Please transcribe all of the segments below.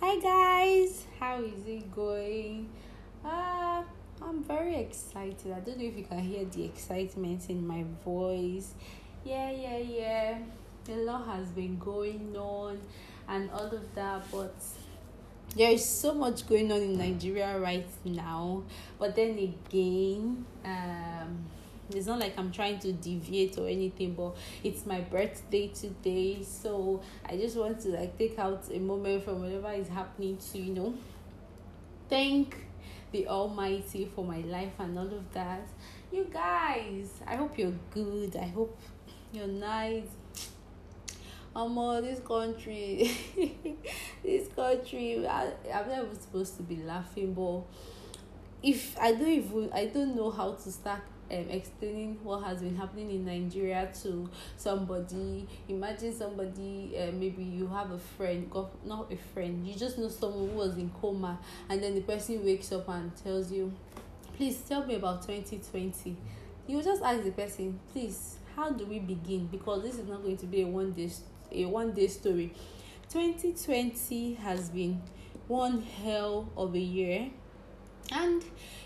Hi guys, how is it going? Uh, I'm very excited. I don't know if you can hear the excitement in my voice. Yeah, yeah, yeah. A lot has been going on and all of that, but there is so much going on in Nigeria right now. But then again, um, it's not like I'm trying to deviate or anything, but it's my birthday today, so I just want to like take out a moment from whatever is happening to you know thank the Almighty for my life and all of that. You guys, I hope you're good. I hope you're nice. Um, this country, this country, I, I'm never supposed to be laughing, but if I don't even, I don't know how to start um, explaining what has been happening in Nigeria to somebody. Imagine somebody, uh, maybe you have a friend, not a friend, you just know someone who was in coma, and then the person wakes up and tells you, Please tell me about 2020. You just ask the person, Please, how do we begin? Because this is not going to be a one day a one day story. 2020 has been one hell of a year and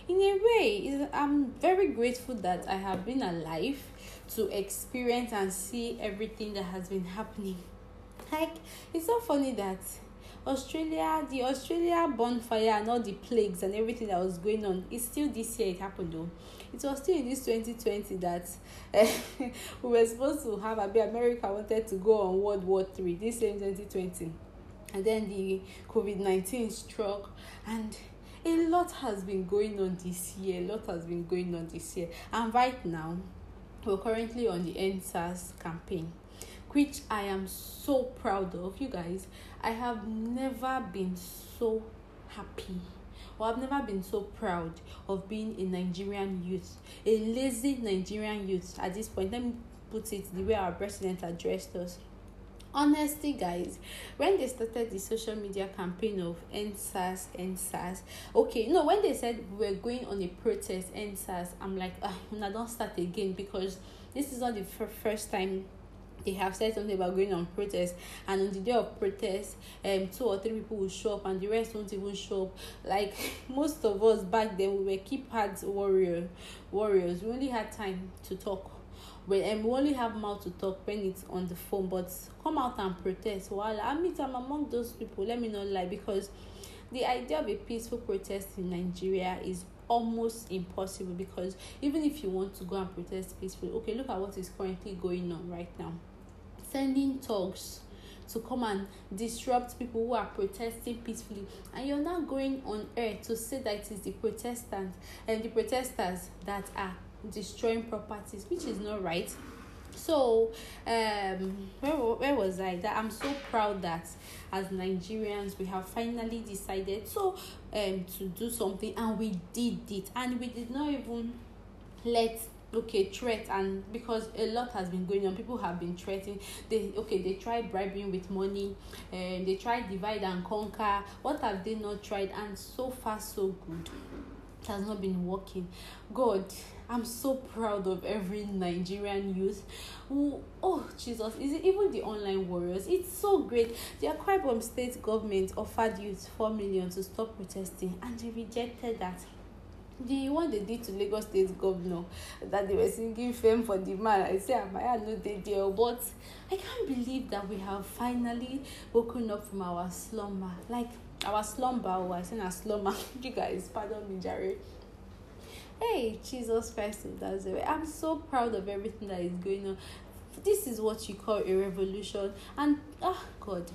in a way i'm very grateful that i have been alive to experience and see everything that has been happening like it's so funny that australia the australia bonfire and all the plagues and everything that was going on it's still this year it happened though. It was still in this 2020 that uh, we were supposed to have abi america wanted to go on world war three this same 2020 and then the covid-19 struck and a lot has been going on this year a lot has been going on this year. And right now we're currently on the NSAS campaign which I am so proud of you guys I have never been so happy or I've never been so proud of being a Nigerian youth a lazy Nigerian youth at this point. Let me put it the way our president addressed us. Honestly guys when they started the social media campaign of endsars endsars okay no when they said we we're going on a protest endsars i'm like ah I don't start again because this is not the f- first time they have said something about going on protest and on the day of protest um two or three people will show up and the rest won't even show up. Like most of us back then we were keypad warrior warriors. We only had time to talk. When um, we only have mouth to talk when it's on the phone but come out and protest. While i mean i'm among those people let me not lie because the idea of a peaceful protest in nigeria is almost impossible because even if you want to go and protest peacefully okay look at what is currently going on right now sending thugs to come and disrupt people who are protesting peacefully. And you're not going on air to say that it is the protestants and the protesters that are destroying properties which is not right. So um where, where was i? That i'm so proud that as nigerians we have finally decided so um to do something and we did it. And we did not even let okay threat and because a lot has been going on people have been threatening. They okay they tried bribing with money and they tried divide and conquer. What have they not tried? And so far so good. It has not been working. God i'm so proud of every nigerian youth who oh jesus is it even the online warriors? It's so great. The akwa ibom state government offered youth four million to stop protesting and they rejected that the one they did to lagos state governor that they were singing fame for the man i say amaya no dey there? But i can't believe that we have finally woken up from our slumber. Like our slumber or i say na slumber. You guys pardon me jare. Hey jesus christ the way i'm so proud of everything that is going on. This is what you call a revolution. And ah god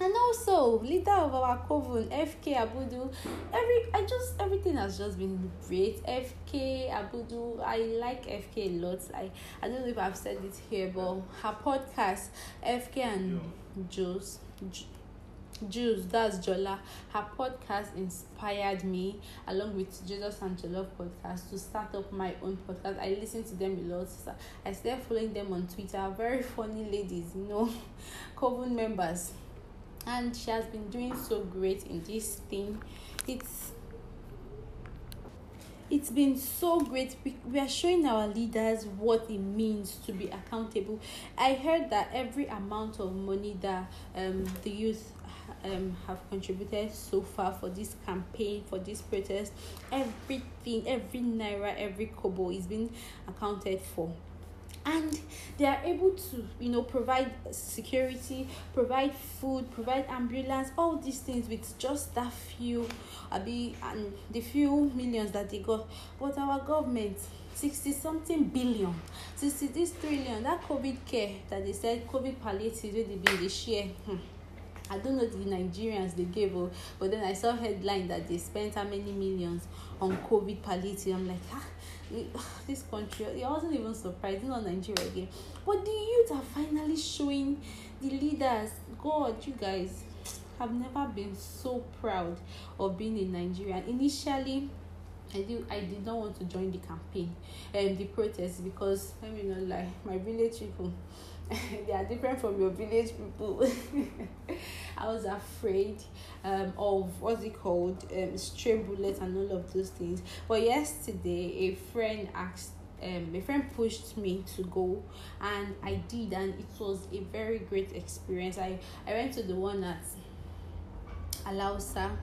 and also leader of our coven fk abudu every i just everything has just been great fk abudu i like fk a lot i i don't know if i've said it here but her podcast fk and jules Jules, that's Jola. Her podcast inspired me, along with Jesus and Jolove podcast, to start up my own podcast. I listen to them a lot. I started following them on Twitter. Very funny ladies, you know, Coven members. And she has been doing so great in this thing. It's it's been so great. We, we are showing our leaders what it means to be accountable. I heard that every amount of money that um, the youth um, have contributed so far for this campaign, for this protest, everything, every naira, every kobo is being accounted for and they are able to you know provide security provide food provide ambulance all these things with just that few abi and the few millions that they got but our government sixty something billion sixty this trillion that covid care that they said covid palliative wey dey bin dey share hmm. I don't know the Nigerians they gave, oh, but then I saw headline that they spent how many millions on COVID palliative. I'm like, ah, this country. I wasn't even surprised, not Nigeria again. But the youth are finally showing the leaders. God, you guys have never been so proud of being a Nigerian. Initially, I did I did not want to join the campaign and um, the protest because let me not lie, my village people they are different from your village people. I was afraid um, of what's it called, um, stray bullets and all of those things. But yesterday, a friend asked um, my friend pushed me to go and I did and it was a very great experience. I, I went to the one at Alausa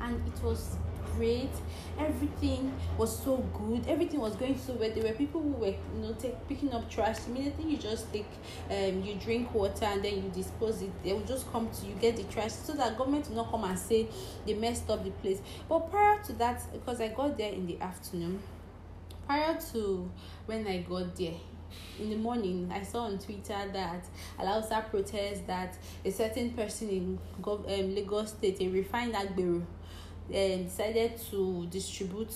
and it was great. Everything was so good. Everything was going so well. There were people who were you know take picking up trash. Immediately you just take um you drink water and then you dispose it. They will just come to you get the trash so that government will not come and say they messed up the place. But prior to that because i got there in the afternoon prior to when i got there in the morning i saw on twitter that alausa protest that a certain person in Gov- um, lagos state a refined agbero uh, decided to distribute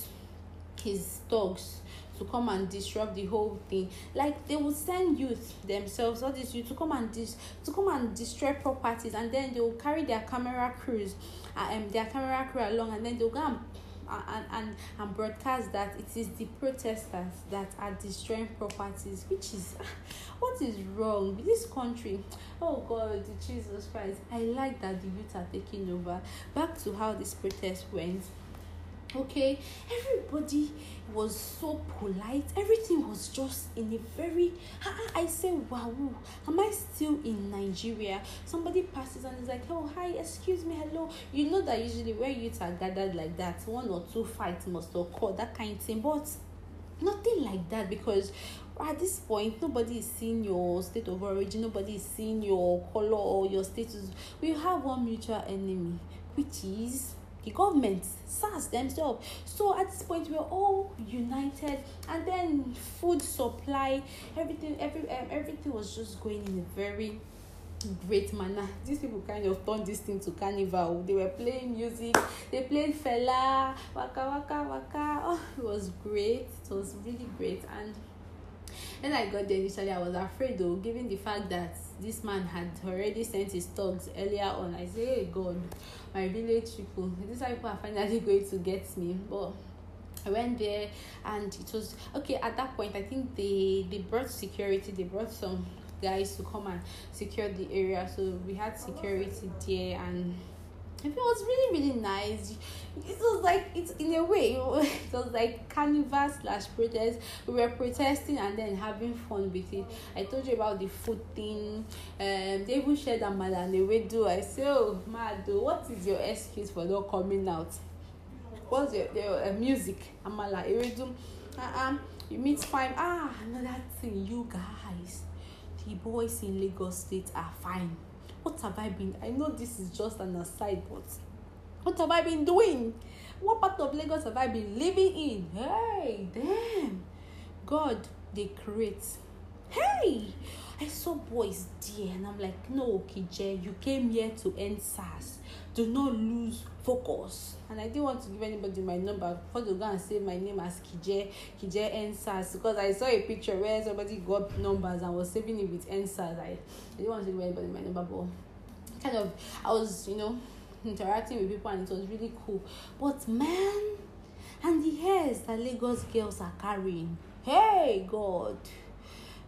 his thugs to come and disrupt the whole thing. Like they would send youth themselves all these youth to come and dis to come and destroy properties and then they will carry their camera crews uh, um, their camera crew along and then they'll go and and, and and broadcast that it is the protesters that are destroying properties which is what is wrong with this country? Oh god jesus christ. I like that the youth are taking over. Back to how this protest went okay? Everybody was so polite. Everything was just in a very i say wow am i still in nigeria? Somebody passes and is like oh hi excuse me hello. You know that usually where youths are gathered like that one or two fights must occur that kind of thing. But nothing like that because at this point nobody is seeing your state of origin. Nobody is seeing your color or your status. We have one mutual enemy which is the government SARS themselves. So at this point we're all united. And then food supply everything every um, everything was just going in a very great manner. These people kind of turned this thing to carnival. They were playing music. They played fela waka waka waka. Oh it was great. It was really great. And when I got there initially, I was afraid though, given the fact that this man had already sent his thugs earlier on. I say, hey God, my village people, these people are finally going to get me. But I went there and it was okay at that point. I think they they brought security, they brought some guys to come and secure the area. So we had security there and it was really really nice. It was like it's in a way it was like carnival slash protest. We were protesting and then having fun with it. I told you about the food thing. Um they even shared amala and they do. I say oh mad what is your excuse for not coming out? What's your, your uh, music? Amala ewedu. Uh-uh. You meet fine. Ah another thing. You guys the boys in lagos state are fine what have I been? I know this is just an aside, but what have I been doing? What part of Lagos have I been living in? Hey, damn. God, they create. Hey, I saw boys there, and I'm like, no, KJ, you came here to end SARS. Do not lose focus. And I didn't want to give anybody my number before they go and say my name as Kije, Kije NSAS because I saw a picture where somebody got numbers and was saving it with NSAS. I, I didn't want to give anybody my number, but kind of I was, you know, interacting with people and it was really cool. But man, and the hairs that Lagos girls are carrying, hey God,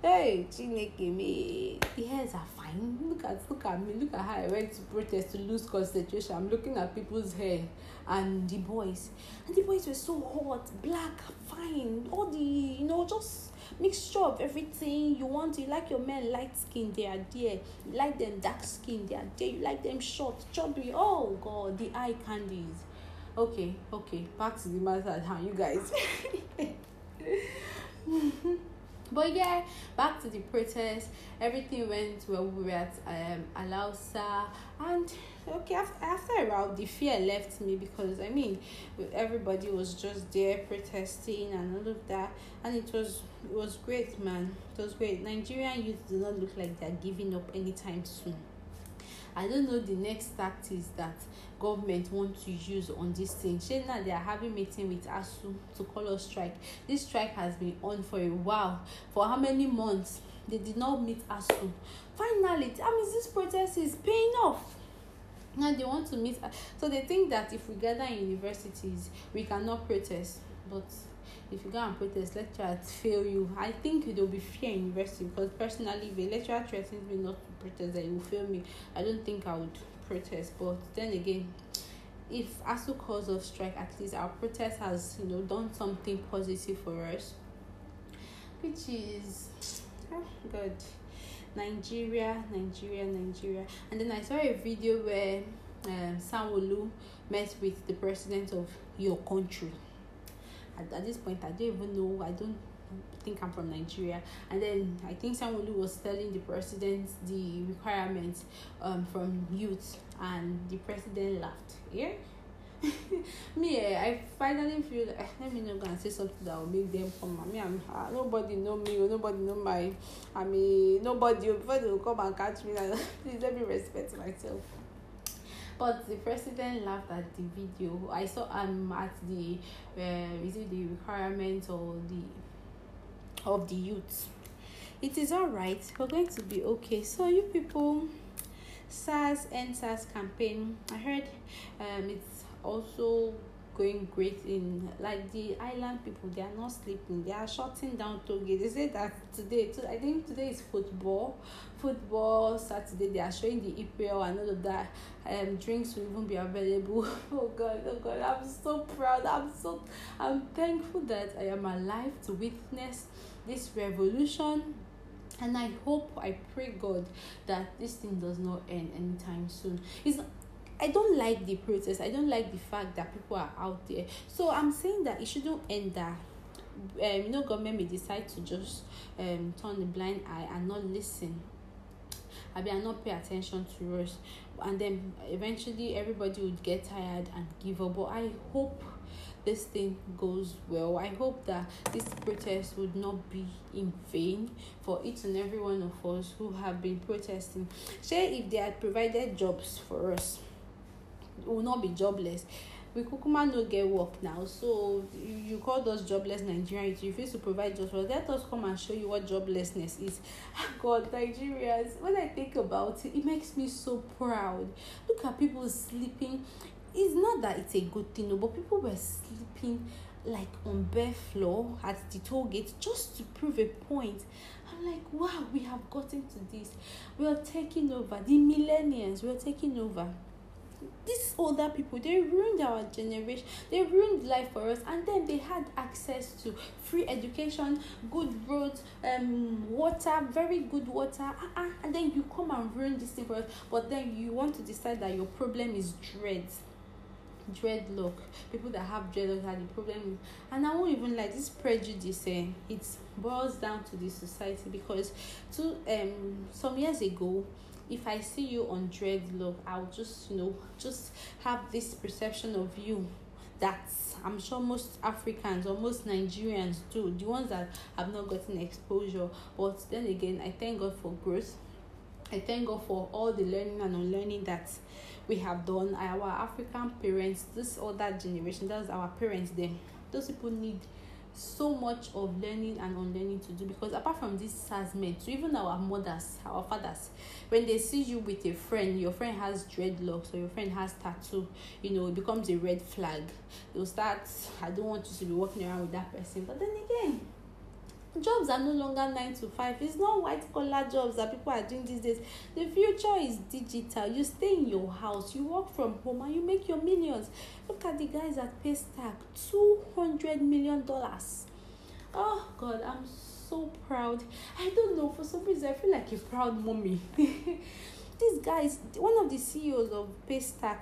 Hey, Chineke me. The hairs are fine. Look at look at me. Look at how I went to protest to lose concentration. I'm looking at people's hair and the boys. And the boys were so hot, black, fine. All the you know, just mixture of everything you want. You like your men light skin, they are there. You like them dark skin, they are there. You like them short, chubby. Oh god, the eye candies. Okay, okay, back to the matter at hand, you guys. But yeah, back to the protest. Everything went well. We were at um, Alausa, and okay, after, after a while, the fear left me because I mean, everybody was just there protesting and all of that, and it was it was great, man. It was great. Nigerian youth do not look like they're giving up anytime soon. I don't know the next tactics that government want to use on this thing. Shey now they are having meeting with ASU to call us strike. This strike has been on for a while. For how many months? They did not meet ASU. Finally, I mean this protest is paying off. Now they want to meet so they think that if we gather in universities we cannot protest. But if you go and protest, lecturers fail you. I think there will be fear in university because personally, if a lecturer threatens me not to protest, then he will fail me. I don't think I would protest. But then again, if ASUU calls of strike, at least our protest has you know done something positive for us, which is oh God. Nigeria, Nigeria, Nigeria. And then I saw a video where um, met with the president of your country at, this point i don't even know i don't think i'm from nigeria. And then i think someone was telling the president the requirements um, from youth and the president laughed. Yeah? Me eh, i finally feel eh, let me not go and say something that will make them come mean, I'm, uh, nobody know me or nobody know my i mean nobody before they will come and catch me. Please let me respect myself but the president laughed at the video. I saw um at the uh, is it the requirement or the of the youth. It is all right. We're going to be okay. So you people, SARS and SARS campaign. I heard um it's also going great in like the island people they are not sleeping. They are shutting down toge. They say that today i think today is football football saturday. They are showing the epl and all of that. Um drinks will even be available. Oh god oh god i'm so proud. I'm so i'm thankful that i am alive to witness this revolution. And i hope i pray god that this thing does not end anytime soon. It's I don't like the protest. I don't like the fact that people are out there. So I'm saying that it shouldn't end that. Um, you know, government may decide to just um turn a blind eye and not listen. I mean, and not pay attention to us, and then eventually everybody would get tired and give up. But I hope this thing goes well. I hope that this protest would not be in vain for each and every one of us who have been protesting. Say if they had provided jobs for us will not be jobless. We kukuma no get work now so you, call those jobless nigerians you refuse to provide jobs well let us come and show you what joblessness is. God nigerians when i think about it it makes me so proud. Look at people sleeping. It's not that it's a good thing no but people were sleeping like on bare floor at the toll gate just to prove a point. I'm like wow we have gotten to this. We are taking over. The millennials we are taking over these older people they ruined our generation they ruined life for us and then they had access to free education good roads um water very good water uh-uh. and then you come and ruin this thing for us but then you want to decide that your problem is dread dreadlock people that have dreadlock are the problem and i won't even like this prejudice eh, it boils down to the society because two um some years ago if I see you on dread love, I'll just, you know, just have this perception of you that I'm sure most Africans or most Nigerians do, the ones that have not gotten exposure. But then again, I thank God for growth. I thank God for all the learning and unlearning that we have done. Our African parents, this older generation, that's our parents, them, those people need so much of learning and unlearning to do because apart from this SARS men to even our mothers, our fathers, when they see you with a friend, your friend has dreadlocks or your friend has tattoo, you know, it becomes a red flag. They'll start, I don't want you to be walking around with that person. But then again, jobs are no longer nine to five. It's not white collar jobs that people are doing these days. The future is digital. You stay in your house you work from home and you make your millions. Look at the guys at paystack 200 million dollars. Oh god i'm so proud. I don't know for some reason i feel like a proud mommy. These guys one of the ceos of paystack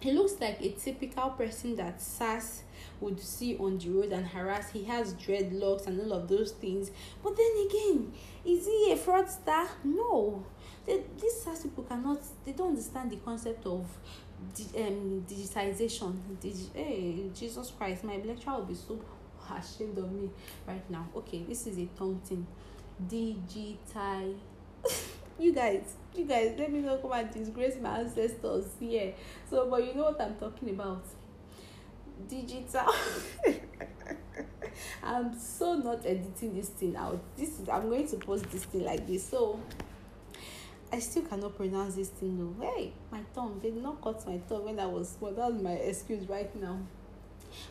he looks like a typical person that SARS would see on the road and harass. He has dreadlocks and all of those things. But then again, is he a fraudster? No. They, these SARS people cannot, they don't understand the concept of um, digitization. Digi- hey, Jesus Christ, my lecturer will be so ashamed of me right now. Okay, this is a tongue thing. Digital. you guys you guys let me know come and disgrace my ancestors here so but you know what i'm talking about digital i'm so not editing this thing out this is i'm going to post this thing like this so I still cannot pronounce this thing though. Hey, my tongue. Did not cut my tongue when I was small. That's my excuse right now.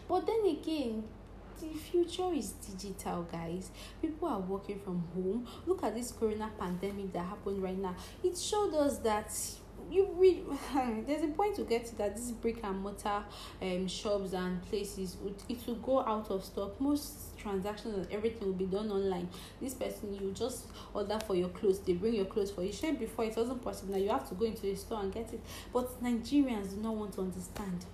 But then again, the future is digital guys people are working from home look at this corona pandemic that happened right now it showed us that you read there's a point to get to that this brick and mortar um shops and places. Would it will go out of stock. Most transactions and everything will be done online. This person you just order for your clothes. They bring your clothes for you. Sure before it wasn't possible. Now you have to go into a store and get it. But nigerians do not want to understand.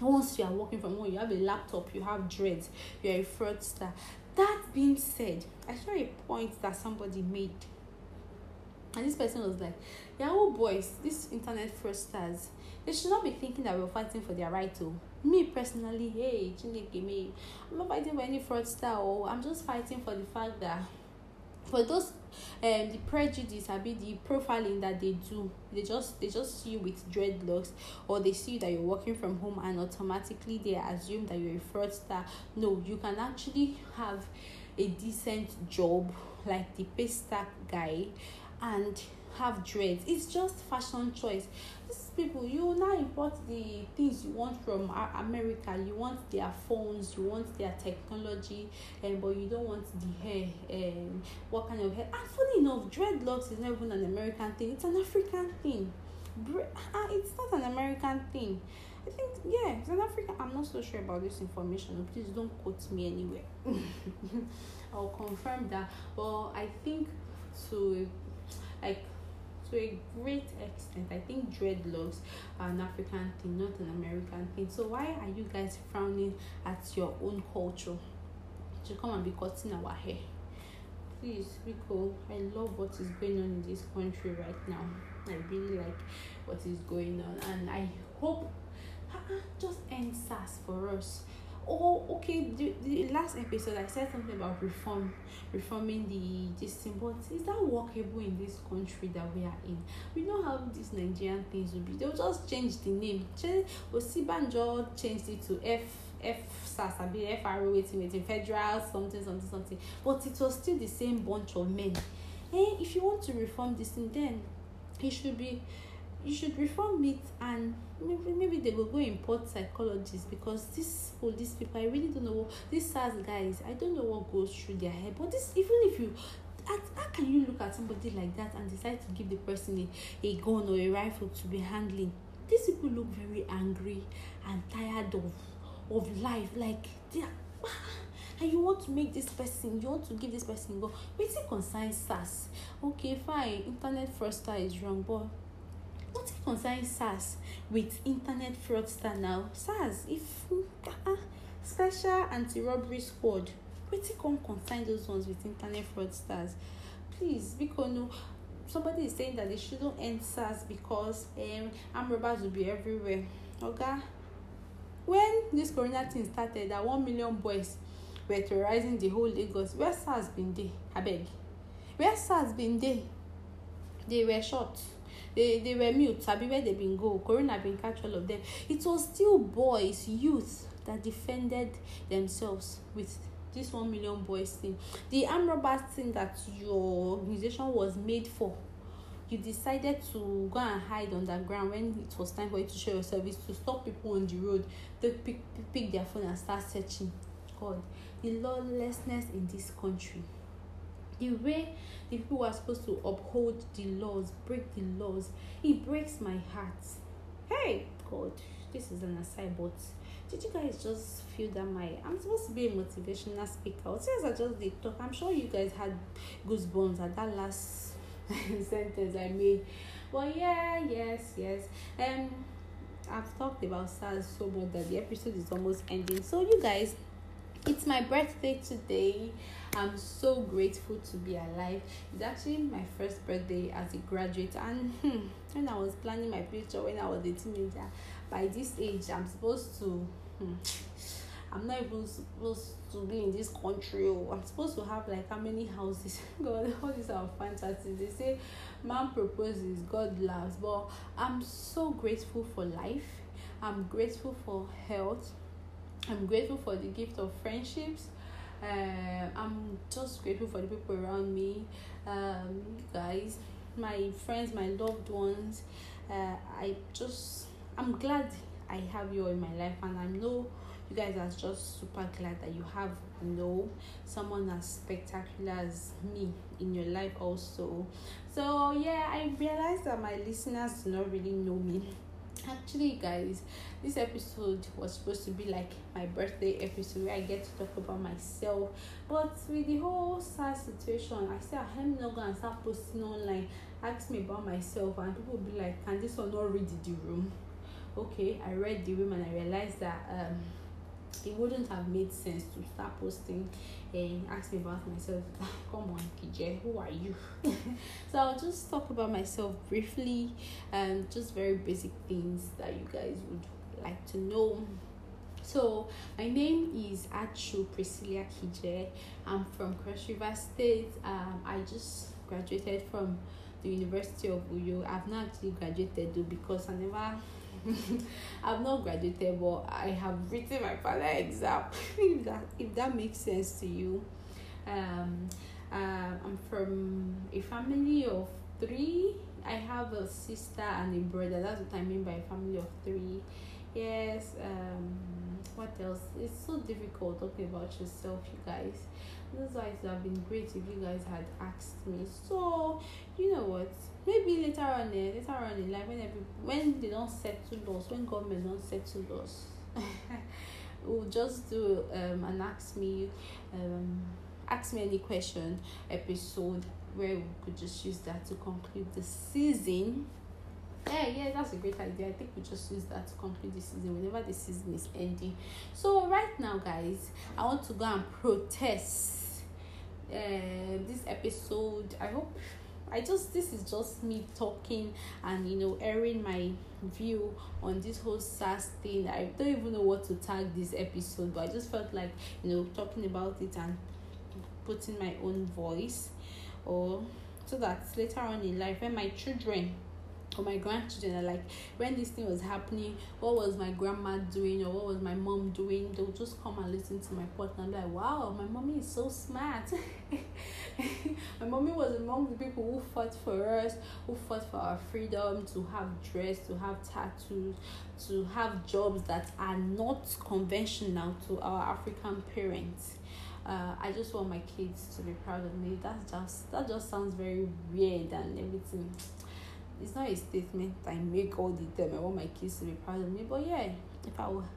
Once you are working from home you have a laptop you have dreads you're a fraudster. That being said i saw a point that somebody made. And this person was like yahoo boys. These internet fraudsters. They should not be thinking that we're fighting for their right to me personally hey chineke me. I'm not fighting for any fraudster oh. i'm just fighting for the fact that for those um the prejudice I mean the profiling that they do they just they just see you with dreadlocks or they see that you're working from home and automatically they assume that you're a fraudster. No you can actually have a decent job like the paystack guy and have dreads it's just fashion choice these people you now import the things you want from america you want their phones you want their technology um, but you don't want the hair um, what kind of hair and funny enough dreadlocks is not even an american thing it's an african thing Bre- uh, it's not an american thing I think yeah, it's an African. I'm not so sure about this information. Please don't quote me anywhere. I'll confirm that. But I think to like to a great extent. I think dreadlocks are an african thing not an american thing. So why are you guys frowning at your own culture? To come and be cutting our hair. Please Rico, i love what is going on in this country right now. I really like what is going on. And i hope uh, just end SARS for us oh okay the, the last episode i said something about reform reforming the this thing but is that workable in this country that we are in? We know how these nigerian things will be. They'll just change the name. Change osibanjo changed it to f f sas abi fro waiting waiting federal something something something. But it was still the same bunch of men. Eh if you want to reform this thing then it should be you should reform it and maybe maybe they will go import psychologists because this police people i really don't know these SARS guys i don't know what goes through their head. But this even if you at, how can you look at somebody like that and decide to give the person a, a gun or a rifle to be handling? These people look very angry and tired of of life. Like they are and you want to make this person you want to give this person go wetin concern SARS? Okay fine internet fraudster is wrong but What concerns SARS with internet fraudster now? SARS, if uh, special anti-robbery squad, wetin come concern those ones with internet fraudsters? Please, because no, somebody is saying that they shouldn't end SARS because um, armed robbers will be everywhere. Okay? When this corona thing started, that one million boys were terrorizing the whole Lagos. Where SARS been there? Abeg. Where SARS been there? They were shot they they were mute sabi where they been go. Corona been catch all of them. It was still boys youth that defended themselves with this one million boys thing. The arm robbers thing that your organization was made for you decided to go and hide underground when it was time for you to show your service to stop people on the road to pick pick their phone and start searching. God, the lawlessness in this country, the way the people are supposed to uphold the laws break the laws, it breaks my heart. Hey, God, this is an aside, but did you guys just feel that my I'm supposed to be a motivational speaker? Since I just did talk, I'm sure you guys had goosebumps at that last sentence I made. But yeah, yes, yes. Um I've talked about SARS so much that the episode is almost ending. So you guys, it's my birthday today. I'm so grateful to be alive. It's actually my first birthday as a graduate, and hmm, when I was planning my future when I was a teenager, by this age, I'm supposed to. Hmm, I'm not even supposed to be in this country. Oh, I'm supposed to have like how many houses? God, all these are fantasies. They say man proposes, God loves. But I'm so grateful for life. I'm grateful for health. I'm grateful for the gift of friendships. Uh, I'm just grateful for the people around me, um, guys, my friends, my loved ones. Uh, I just, I'm glad I have you in my life, and I know you guys are just super glad that you have you know someone as spectacular as me in your life also so yeah i realized that my listeners do not really know me actually guys this episode was supposed to be like my birthday episode where i get to talk about myself but with the whole sad situation i said i'm not gonna start posting online. Ask me about myself and people will be like can this one not read the room? Okay i read the room and i realized that um it wouldn't have made sense to start posting and ask me about myself. Come on, Kije, who are you? so I'll just talk about myself briefly and just very basic things that you guys would like to know. So my name is Achu Priscilla Kije. I'm from Cross River State. Um, I just graduated from the University of Uyo. I've not actually graduated though because I never I've not graduated, but I have written my final exam. if that if that makes sense to you, um, uh, I'm from a family of three. I have a sister and a brother. That's what I mean by family of three. Yes. Um, what else? It's so difficult talking about yourself, you guys. That's why have been great if you guys had asked me. So, you know what? maybe later on eh, later on in life when every, when they don't set settle laws when government don't set settle laws we'll just do um an ask me um ask me any question episode where we could just use that to conclude the season yeah yeah that's a great idea. I think we just use that to complete the season whenever the season is ending. So right now guys i want to go and protest uh, this episode. I hope I just this is just me talking and you know airing my view on this whole SARS thing. I don't even know what to tag this episode, but I just felt like you know talking about it and putting my own voice or so that later on in life when my children or my grandchildren are like when this thing was happening what was my grandma doing or what was my mom doing they'll just come and listen to my podcast and be like wow my mommy is so smart. My mommy was among the people who fought for us who fought for our freedom to have dress to have tattoos to have jobs that are not conventional to our african parents. Uh, I just want my kids to be proud of me. That's just that just sounds very weird and everything it's not a statement I make all the time. I want my kids to be proud of me. But yeah, if I will,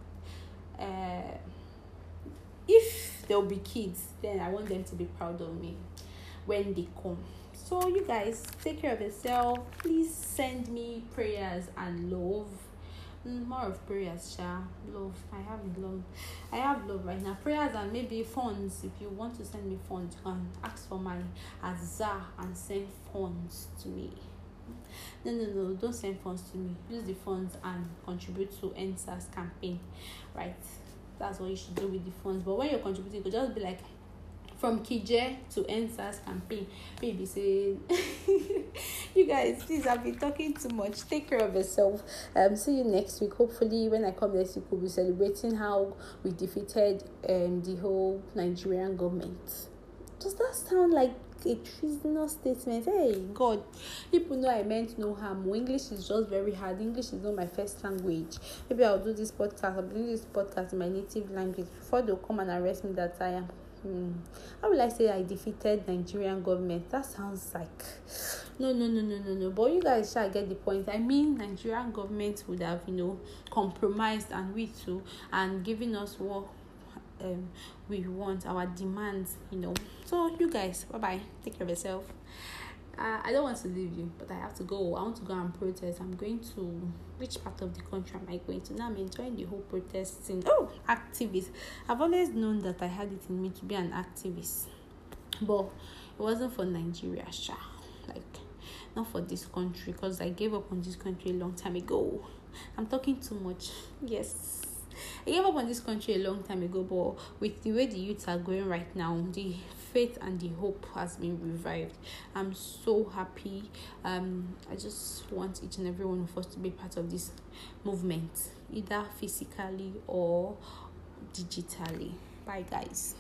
uh, if there'll be kids, then I want them to be proud of me when they come. So you guys take care of yourself. Please send me prayers and love. Mm, more of prayers, Sha. Love. I have love. I have love right now. Prayers and maybe funds. If you want to send me funds, you can ask for my Azar and send funds to me no no no don't send funds to me. Use the funds and contribute to EndSARS campaign right? That's what you should do with the funds. But when you're contributing you could just be like from Kije to EndSARS campaign. Baby say you guys please I've been talking too much. Take care of yourself. Um see you next week. Hopefully when I come next week we'll be celebrating how we defeated um the whole Nigerian government. Does that sound like a treasonous statement? Hey, God, people know I meant no harm. English is just very hard. English is not my first language. Maybe I'll do this podcast. I'll do this podcast in my native language before they'll come and arrest me that I am. Hmm. How will I say I defeated Nigerian government? That sounds like no, no, no, no, no, no. But you guys shall get the point. I mean, Nigerian government would have, you know, compromised and we too, and giving us what um we want, our demands, you know. So you guys, bye bye. Take care of yourself. Uh, I don't want to leave you, but I have to go. I want to go and protest. I'm going to which part of the country am I going to? Now I'm enjoying the whole protesting. Oh, activist. I've always known that I had it in me to be an activist, but it wasn't for Nigeria, sha. Like not for this country because I gave up on this country a long time ago. I'm talking too much. Yes. I gave up on this country a long time ago, but with the way the youths are going right now, the faith and the hope has been revived. I'm so happy. Um, I just want each and every one of us to be part of this movement, either physically or digitally. Bye, guys.